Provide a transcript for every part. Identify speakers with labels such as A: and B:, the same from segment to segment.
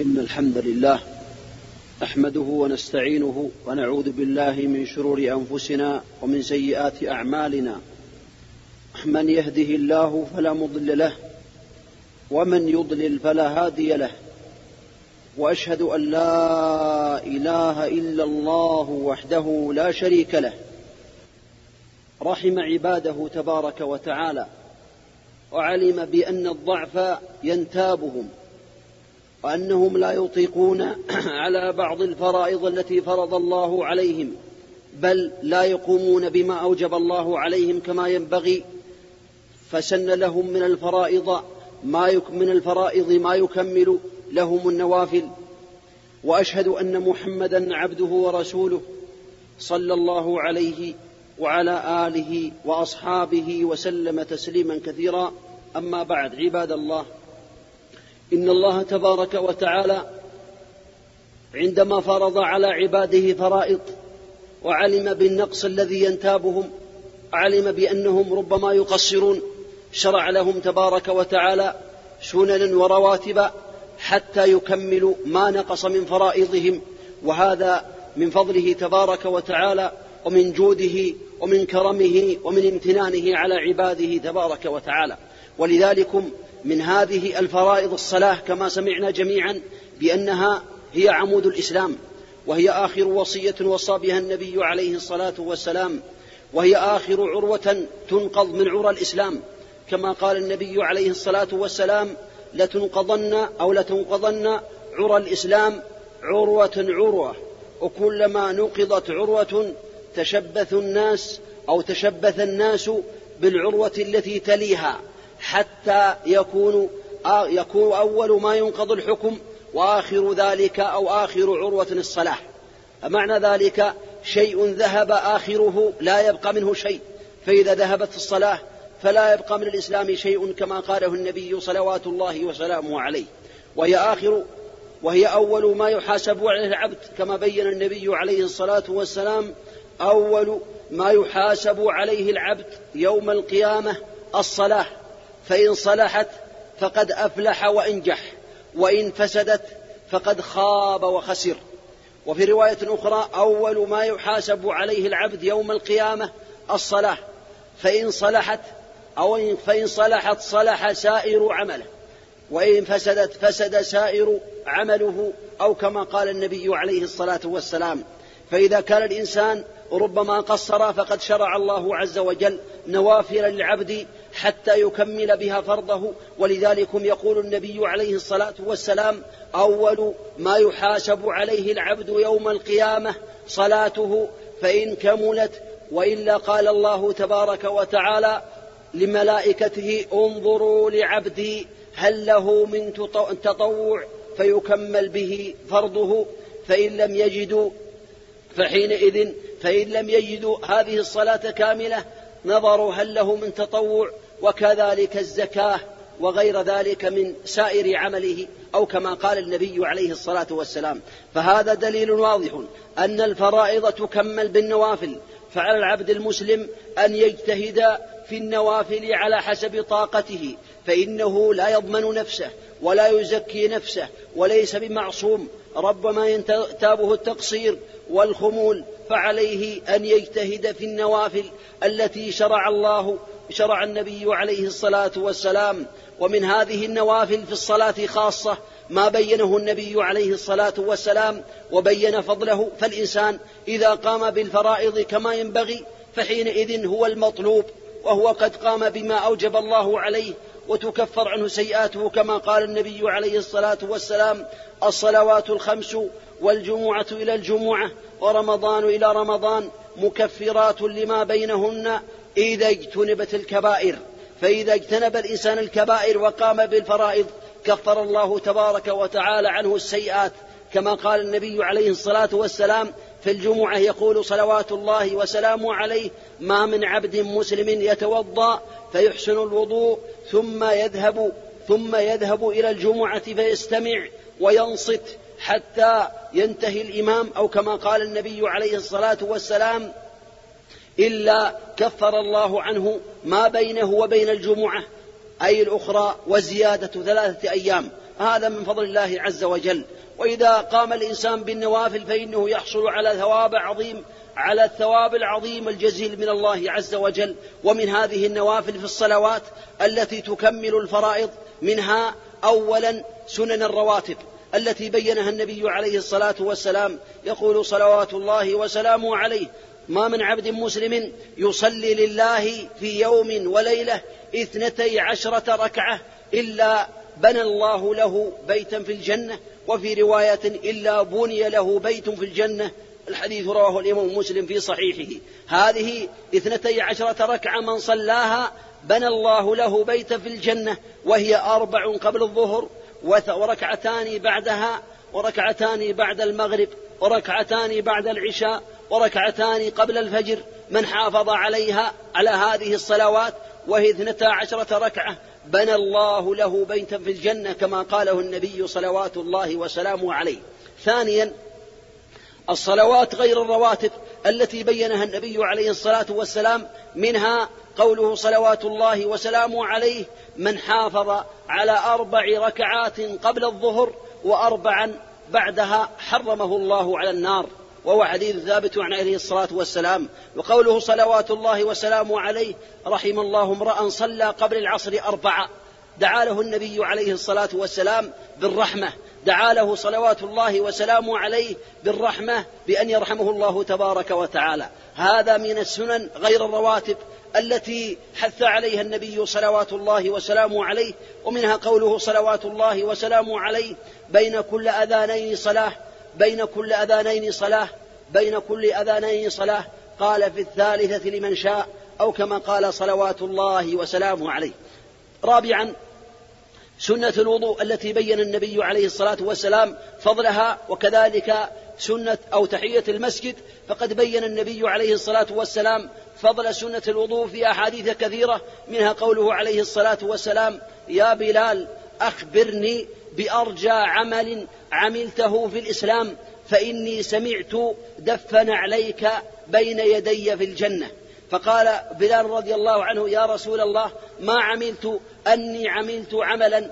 A: إن الحمد لله نحمده ونستعينه ونعوذ بالله من شرور أنفسنا ومن سيئات أعمالنا. من يهده الله فلا مضل له ومن يضلل فلا هادي له. وأشهد أن لا إله إلا الله وحده لا شريك له. رحم عباده تبارك وتعالى وعلم بأن الضعف ينتابهم. وأنهم لا يطيقون على بعض الفرائض التي فرض الله عليهم بل لا يقومون بما أوجب الله عليهم كما ينبغي. فسن لهم من الفرائض ما من الفرائض ما يكمل لهم النوافل. وأشهد أن محمدا عبده ورسوله صلى الله عليه وعلى آله وأصحابه وسلم تسليما كثيرا. أما بعد عباد الله إن الله تبارك وتعالى عندما فرض على عباده فرائض وعلم بالنقص الذي ينتابهم علم بأنهم ربما يقصرون شرع لهم تبارك وتعالى سننا ورواتب حتى يكملوا ما نقص من فرائضهم وهذا من فضله تبارك وتعالى ومن جوده ومن كرمه ومن امتنانه على عباده تبارك وتعالى. ولذلك من هذه الفرائض الصلاة كما سمعنا جميعا بأنها هي عمود الإسلام وهي آخر وصية وصى بها النبي عليه الصلاة والسلام وهي آخر عروة تنقض من عرى الإسلام. كما قال النبي عليه الصلاة والسلام لتنقضن أو لتنقضن عرى الإسلام عروة عروة وكلما نقضت عروة تشبث الناس أو تشبث الناس بالعروة التي تليها. حتى يكون يكون أول ما ينقض الحكم وآخر ذلك أو آخر عروة الصلاة معنى ذلك شيء ذهب آخره لا يبقى منه شيء. فإذا ذهبت الصلاة فلا يبقى من الإسلام شيء كما قاله النبي صلوات الله وسلامه عليه. وهي آخر وهي أول ما يحاسب عليه العبد كما بين النبي عليه الصلاة والسلام أول ما يحاسب عليه العبد يوم القيامة الصلاة. فإن صلحت فقد أفلح وأنجح وإن فسدت فقد خاب وخسر. وفي رواية أخرى أول ما يحاسب عليه العبد يوم القيامة الصلاة فإن صلحت أو فإن صلحت صلح سائر عمله وإن فسدت فسد سائر عمله أو كما قال النبي عليه الصلاة والسلام فإذا كان الإنسان ربما قصر فقد شرع الله عز وجل نوافل للعبد حتى يكمل بها فرضه. ولذلك يقول النبي عليه الصلاة والسلام أول ما يحاسب عليه العبد يوم القيامة صلاته فإن كملت وإلا قال الله تبارك وتعالى لملائكته انظروا لعبدي هل له من تطوع؟ فيكمل به فرضه. فإن لم يجدوا فحينئذ فإن لم يجدوا هذه الصلاة كاملة نظروا هل له من تطوع؟ وكذلك الزكاة وغير ذلك من سائر عمله أو كما قال النبي عليه الصلاة والسلام. فهذا دليل واضح أن الفرائض تكمل بالنوافل. فعلى العبد المسلم أن يجتهد في النوافل على حسب طاقته فإنه لا يضمن نفسه ولا يزكي نفسه وليس بمعصوم. ربما ينتابه التقصير والخمول فعليه أن يجتهد في النوافل التي شرع الله شرع النبي عليه الصلاة والسلام ومن هذه النوافل في الصلاة خاصة ما بينه النبي عليه الصلاة والسلام وبين فضله فالإنسان إذا قام بالفرائض كما ينبغي فحينئذ هو المطلوب وهو قد قام بما أوجب الله عليه وتكفر عنه سيئاته كما قال النبي عليه الصلاة والسلام الصلوات الخمس والجمعة إلى الجمعة ورمضان إلى رمضان مكفرات لما بينهن إذا اجتنبت الكبائر فإذا اجتنب الإنسان الكبائر وقام بالفرائض كفر الله تبارك وتعالى عنه السيئات. كما قال النبي عليه الصلاة والسلام في الجمعة يقول صلوات الله وسلامه عليه ما من عبد مسلم يتوضأ فيحسن الوضوء ثم يذهب ثم يذهب إلى الجمعة فيستمع وينصت حتى ينتهي الإمام. أو كما قال النبي عليه الصلاة والسلام إلا كفر الله عنه ما بينه وبين الجمعة أي الأخرى وزيادة ثلاثة أيام. هذا من فضل الله عز وجل. وإذا قام الإنسان بالنوافل فإنه يحصل على ثواب عظيم على الثواب العظيم الجزيل من الله عز وجل. ومن هذه النوافل في الصلوات التي تكمل الفرائض منها اولا سنن الرواتب التي بينها النبي عليه الصلاة والسلام. يقول صلوات الله وسلامه عليه ما من عبد مسلم يصلي لله في يوم وليلة اثنتي عشرة ركعة إلا بنى الله له بيتا في الجنة وفي رواية إلا بني له بيت في الجنة. الحديث رواه الإمام مسلم في صحيحه. هذه اثنتي عشرة ركعة من صلاها بنى الله له بيتا في الجنة وهي أربع قبل الظهر وركعتان بعدها وركعتان بعد المغرب. وركعتان بعد العشاء وركعتان قبل الفجر من حافظ عليها على هذه الصلوات وهي اثنتا عشرة ركعة بنى الله له بيتا في الجنة كما قاله النبي صلوات الله وسلامه عليه. ثانيا الصلوات غير الرواتب التي بينها النبي عليه الصلاة والسلام منها قوله صلوات الله وسلامه عليه من حافظ على أربع ركعات قبل الظهر واربعا بعدها حرمه الله على النار وهو حديث ثابت عن عليه الصلاة والسلام وقوله صلوات الله وسلامه عليه رحم الله امرأ صلى قبل العصر أربعة. دعا له النبي عليه الصلاة والسلام بالرحمة. دعا له صلوات الله وسلامه عليه بالرحمة بأن يرحمه الله تبارك وتعالى. هذا من السنن غير الرواتب. التي حث عليها النبي صلوات الله وسلامه عليه ومنها قوله صلوات الله وسلامه عليه بين كل أذانين صلاة بين كل أذانين صلاة بين كل أذانين صلاة قال في الثالثة لمن شاء أو كما قال صلوات الله وسلامه عليه. رابعا سنة الوضوء التي بين النبي عليه الصلاة والسلام فضلها وكذلك سنة أو تحية المسجد فقد بين النبي عليه الصلاة والسلام فضل سنة الوضوء في أحاديث كثيرة منها قوله عليه الصلاة والسلام يا بلال أخبرني بأرجى عمل عملته في الإسلام فإني سمعت دفن عليك بين يدي في الجنة. فقال بلال رضي الله عنه يا رسول الله ما عملت؟ أني عملت عملا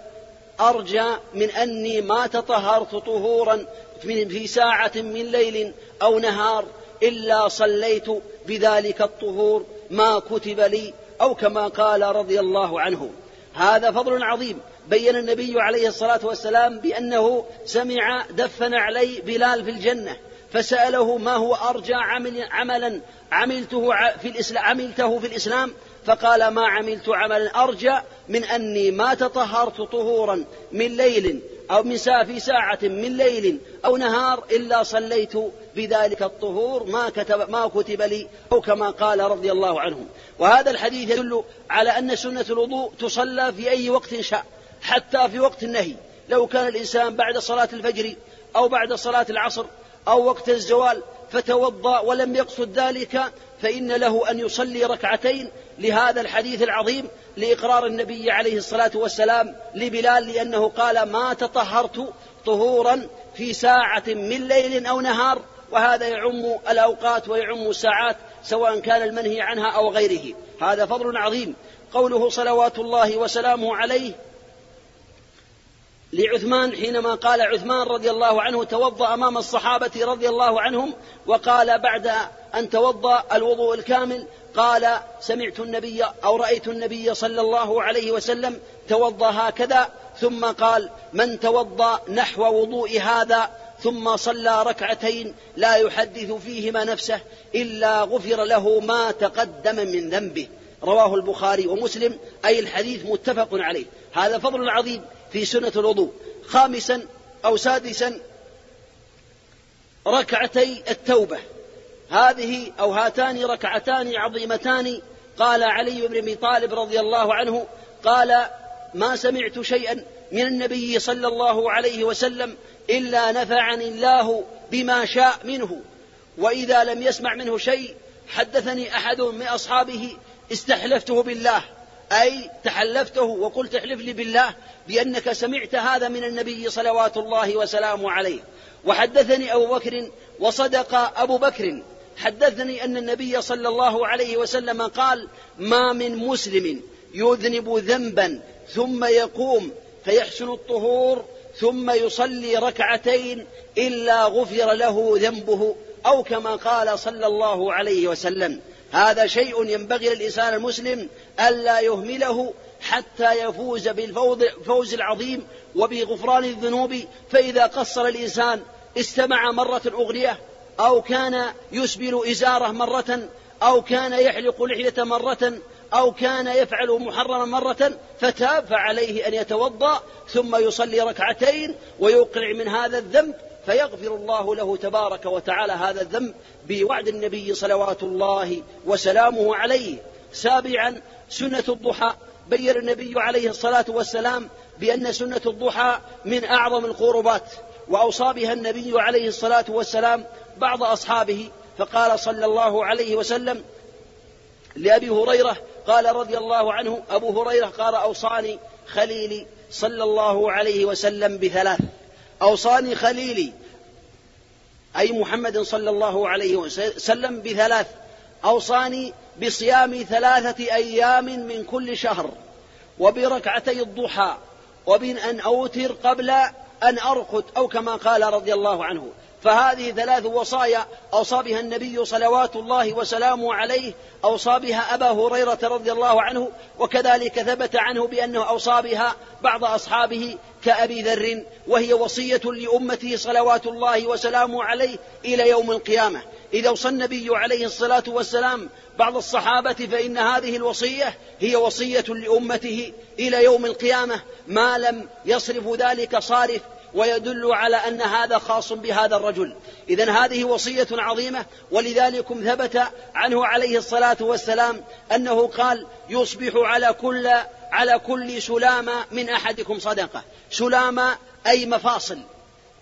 A: أرجى من أني ما تطهرت طهورا في ساعة من ليل أو نهار إلا صليت بذلك الطهور ما كتب لي أو كما قال رضي الله عنه. هذا فضل عظيم. بين النبي عليه الصلاة والسلام بأنه سمع دفن علي بلال في الجنة فسأله ما هو أرجى عمل عملا عملته في الإسلام عملته في الإسلام؟ فقال ما عملت عملا أرجى من أني ما تطهرت طهورا من ليل أو من ساعة في ساعة من ليل أو نهار إلا صليت بذلك الطهور ما كتب ما كتب لي أو كما قال رضي الله عنه وهذا الحديث يدل على أن سنة الوضوء تصلى في أي وقت شاء حتى في وقت النهي. لو كان الإنسان بعد صلاة الفجر أو بعد صلاة العصر أو وقت الزوال فتوضأ ولم يقصد ذلك فإن له أن يصلي ركعتين لهذا الحديث العظيم لإقرار النبي عليه الصلاة والسلام لبلال لأنه قال ما تطهرت طهورا في ساعة من ليل أو نهار وهذا يعم الأوقات ويعم الساعات سواء كان المنهي عنها أو غيره. هذا فضل عظيم. قوله صلوات الله وسلامه عليه لعثمان حينما قال عثمان رضي الله عنه توضأ أمام الصحابة رضي الله عنهم وقال بعد أن توضأ الوضوء الكامل قال سمعت النبي أو رأيت النبي صلى الله عليه وسلم توضأ هكذا ثم قال من توضأ نحو وضوء هذا ثم صلى ركعتين لا يحدث فيهما نفسه إلا غفر له ما تقدم من ذنبه. رواه البخاري ومسلم. أي الحديث متفق عليه. هذا فضل عظيم. في سنة الوضوء خامسا أو سادسا ركعتي التوبة. هذه أو هاتان ركعتان عظيمتان. قال علي بن أبي طالب رضي الله عنه قال ما سمعت شيئا من النبي صلى الله عليه وسلم إلا نفعني الله بما شاء منه. وإذا لم يسمع منه شيء حدثني أحد من أصحابه استحلفته بالله. أي تحلفته وقلت احلف لي بالله بأنك سمعت هذا من النبي صلوات الله وسلامه عليه. وحدثني أبو بكر وصدق أبو بكر. حدثني أن النبي صلى الله عليه وسلم قال ما من مسلم يذنب ذنبا ثم يقوم فيحسن الطهور ثم يصلي ركعتين إلا غفر له ذنبه أو كما قال صلى الله عليه وسلم. هذا شيء ينبغي للإنسان المسلم ألا يهمله حتى يفوز بالفوز العظيم وبغفران الذنوب. فإذا قصر الإنسان استمع مرة أغنية أو كان يسبل إزارة مرة أو كان يحلق لحية مرة أو كان يفعل محرما مرة فتاب فعليه أن يتوضأ ثم يصلي ركعتين ويوقع من هذا الذنب. فيغفر الله له تبارك وتعالى هذا الذنب بوعد النبي صلوات الله وسلامه عليه. سابعا سنة الضحى. بين النبي عليه الصلاة والسلام بأن سنة الضحى من أعظم القربات وأوصى بها النبي عليه الصلاة والسلام بعض أصحابه فقال صلى الله عليه وسلم لأبي هريرة قال رضي الله عنه أبو هريرة قال أوصاني خليلي صلى الله عليه وسلم بثلاث. أوصاني خليلي أي محمد صلى الله عليه وسلم بثلاث. أوصاني بصيام ثلاثة أيام من كل شهر وبركعتي الضحى وبين أن أوتر قبل أن أرقد أو كما قال رضي الله عنه. فهذه ثلاث وصايا أوصى بها النبي صلوات الله وسلامه عليه أوصى بها أبا هريرة رضي الله عنه وكذلك ثبت عنه بأنه أوصى بها بعض أصحابه كأبي ذر وهي وصية لأمته صلوات الله وسلامه عليه إلى يوم القيامة. إذا وصى النبي عليه الصلاة والسلام بعض الصحابة فإن هذه الوصية هي وصية لأمته إلى يوم القيامة ما لم يصرف ذلك صارف ويدل على أن هذا خاص بهذا الرجل. إذا هذه وصية عظيمة ولذلك ثبت عنه عليه الصلاة والسلام أنه قال يصبح على كل على كل سلامة من أحدكم صدقة. سلامة أي مفاصل.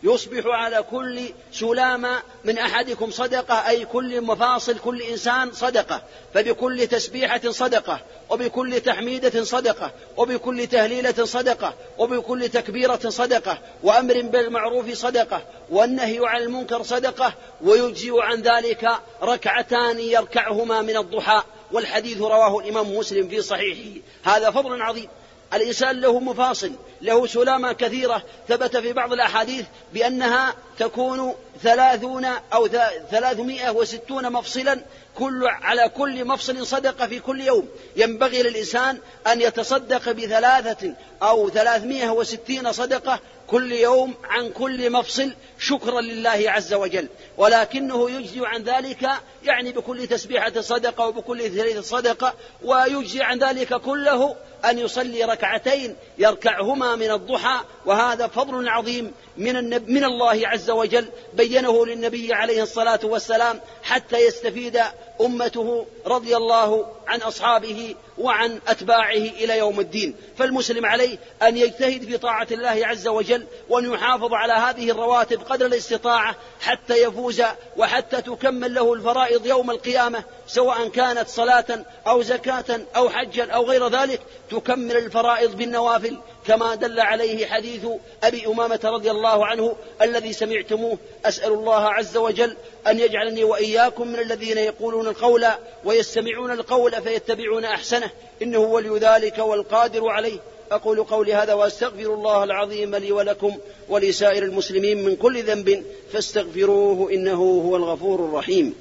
A: يصبح على كل سلامة من أحدكم صدقة أي كل مفاصل كل إنسان صدقة. فبكل تسبيحة صدقة وبكل تحميدة صدقة وبكل تهليلة صدقة وبكل تكبيرة صدقة وأمر بالمعروف صدقة والنهي عن المنكر صدقة ويجزئ عن ذلك ركعتان يركعهما من الضحى. والحديث رواه الإمام مسلم في صحيحه. هذا فضل عظيم. الإنسان له مفاصل له سلامة كثيرة. ثبت في بعض الأحاديث بأنها تكون ثلاثون أو ثلاثمائة وستون مفصلا كل على كل مفصل صدقة في كل يوم. ينبغي للإنسان أن يتصدق بثلاثة أو ثلاثمائة وستين صدقة كل يوم عن كل مفصل شكرا لله عز وجل. ولكنه يجزي عن ذلك يعني بكل تسبيحة صدقة وبكل ثلاث صدقة ويجزي عن ذلك كله أن يصلي ركعتين يركعهما من الضحى وهذا فضل عظيم من, من الله عز وجل بينه للنبي عليه الصلاة والسلام حتى يستفيد أمته رضي الله عن أصحابه وعن أتباعه إلى يوم الدين. فالمسلم عليه أن يجتهد في طاعة الله عز وجل وأن يحافظ على هذه الرواتب قدر الاستطاعة حتى يفوز وحتى تكمل له الفرائض يوم القيامة سواء كانت صلاة أو زكاة أو حجا أو غير ذلك تكمل الفرائض بالنوافل كما دل عليه حديث أبي أمامة رضي الله عنه الذي سمعتموه أسأل الله عز وجل أن يجعلني وإياكم من الذين يقولون القول ويستمعون القول فيتبعون أحسنه إنه ولي ذلك والقادر عليه. أقول قولي هذا وأستغفر الله العظيم لي ولكم ولسائر المسلمين من كل ذنب فاستغفروه إنه هو الغفور الرحيم.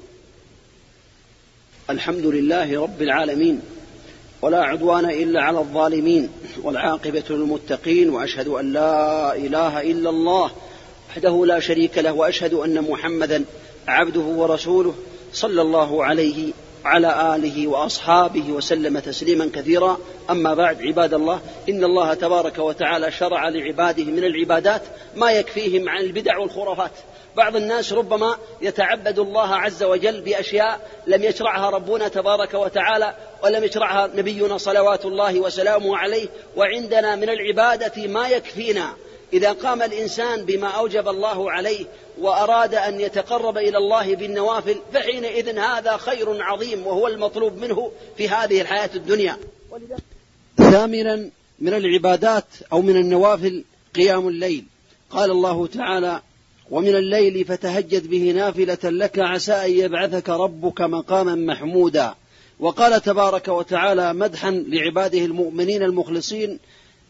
A: الحمد لله رب العالمين. ولا عدوان إلا على الظالمين والعاقبة للمتقين وأشهد أن لا إله إلا الله وحده لا شريك له وأشهد أن محمدا عبده ورسوله صلى الله عليه وعلى آله وأصحابه وسلم تسليما كثيرا. أما بعد عباد الله إن الله تبارك وتعالى شرع لعباده من العبادات ما يكفيهم عن البدع والخرافات. بعض الناس ربما يتعبد الله عز وجل بأشياء لم يشرعها ربنا تبارك وتعالى ولم يشرعها نبينا صلوات الله وسلامه عليه وعندنا من العبادة ما يكفينا. إذا قام الإنسان بما أوجب الله عليه وأراد أن يتقرب إلى الله بالنوافل فحينئذ هذا خير عظيم وهو المطلوب منه في هذه الحياة الدنيا. ثامنا من العبادات أو من النوافل قيام الليل. قال الله تعالى ومن الليل فتهجد به نافلة لك عسى أن يبعثك ربك مقاما محمودا. وقال تبارك وتعالى مدحا لعباده المؤمنين المخلصين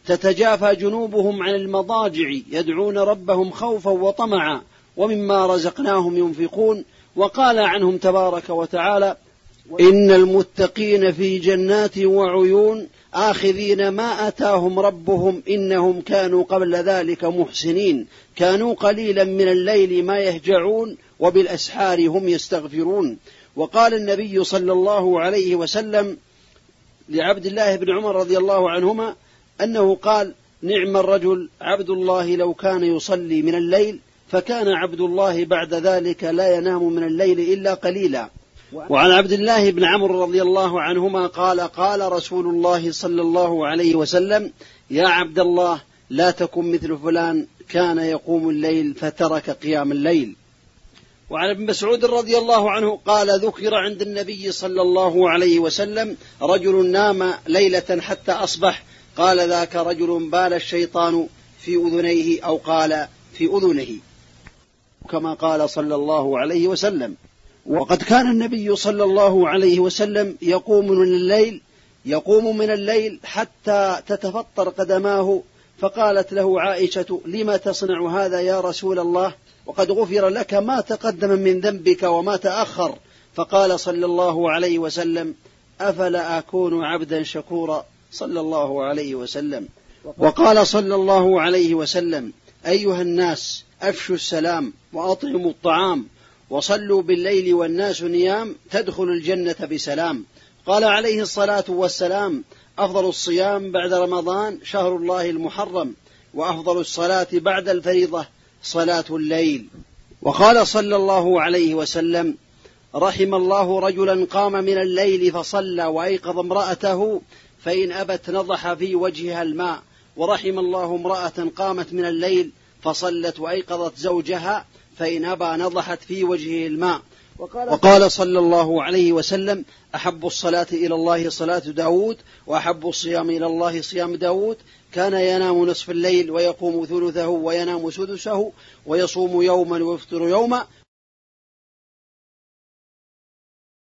A: تتجافى جنوبهم عن المضاجع يدعون ربهم خوفا وطمعا ومما رزقناهم ينفقون. وقال عنهم تبارك وتعالى إن المتقين في جنات وعيون آخذين ما أتاهم ربهم إنهم كانوا قبل ذلك محسنين. كانوا قليلا من الليل ما يهجعون وبالأسحار هم يستغفرون. وقال النبي صلى الله عليه وسلم لعبد الله بن عمر رضي الله عنهما أنه قال نعم الرجل عبد الله لو كان يصلي من الليل فكان عبد الله بعد ذلك لا ينام من الليل إلا قليلا. وعن عبد الله بن عمرو رضي الله عنهما قال قال رسول الله صلى الله عليه وسلم يا عبد الله لا تكن مثل فلان كان يقوم الليل فترك قيام الليل. وعن ابن مسعود رضي الله عنه قال ذكر عند النبي صلى الله عليه وسلم رجل نام ليلة حتى أصبح قال ذاك رجل بال الشيطان في أذنيه أو قال في أذنه. كما قال صلى الله عليه وسلم. وقد كان النبي صلى الله عليه وسلم يقوم من الليل يقوم من الليل حتى تتفطر قدماه فقالت له عائشة لم تصنع هذا يا رسول الله؟ وقد غفر لك ما تقدم من ذنبك وما تأخر. فقال صلى الله عليه وسلم أفلا أكون عبدا شكورا؟ صلى الله عليه وسلم. وقال صلى الله عليه وسلم أيها الناس أفشوا السلام وأطعموا الطعام وصلوا بالليل والناس نيام تدخل الجنة بسلام. قال عليه الصلاة والسلام أفضل الصيام بعد رمضان شهر الله المحرم وأفضل الصلاة بعد الفريضة صلاة الليل. وقال صلى الله عليه وسلم رحم الله رجلا قام من الليل فصلى وأيقظ امرأته فإن أبت نضح في وجهها الماء ورحم الله امرأة قامت من الليل فصلت وأيقظت زوجها فإن أبى نضحت في وجهه الماء. وقال, وقال صلى الله عليه وسلم أحب الصلاة إلى الله صلاة داود وأحب الصيام إلى الله صيام داود. كان ينام نصف الليل ويقوم ثلثه وينام سدسه ويصوم يوما ويفطر يوما.